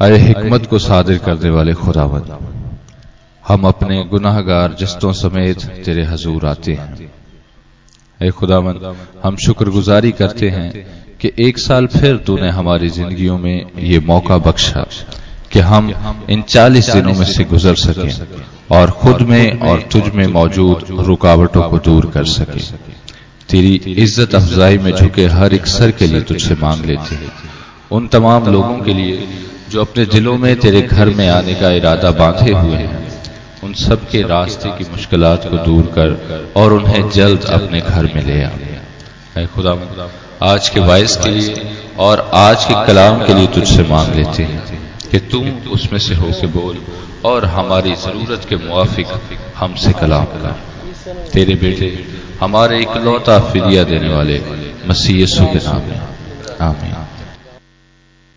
अरे हिकमत को सादिर करने वाले खुदावंद हम अपने गुनाहगार जस्तों समेत तेरे हजूर आते हैं। ए खुदावंद हम शुक्रगुजारी करते हैं कि एक साल फिर तूने हमारी जिंदगियों में ये मौका बख्शा कि हम इन चालीस दिनों में से गुजर सकें और खुद में और तुझ में मौजूद रुकावटों को दूर कर सके। तेरी इज़्ज़त अफजाई में झुके हर एक सर के लिए तुझसे मांग लेते हैं। उन तमाम लोगों के लिए जो अपने दिलों में, तेरे घर में आने का इरादा बांधे हुए हैं, उन सब के रास्ते की मुश्किलात को दूर कर और उन्हें जल्द अपने घर में ले आ। खुदा, आज के वायस के लिए और आज के कलाम के लिए तुझसे मांग लेते हैं कि तुम उसमें से होके बोल और हमारी ज़रूरत के मुआफिक हमसे कलाम कर। तेरे बेटे, हमारे इकलौता फिरिया देने वाले मसीह के नाम आमीन।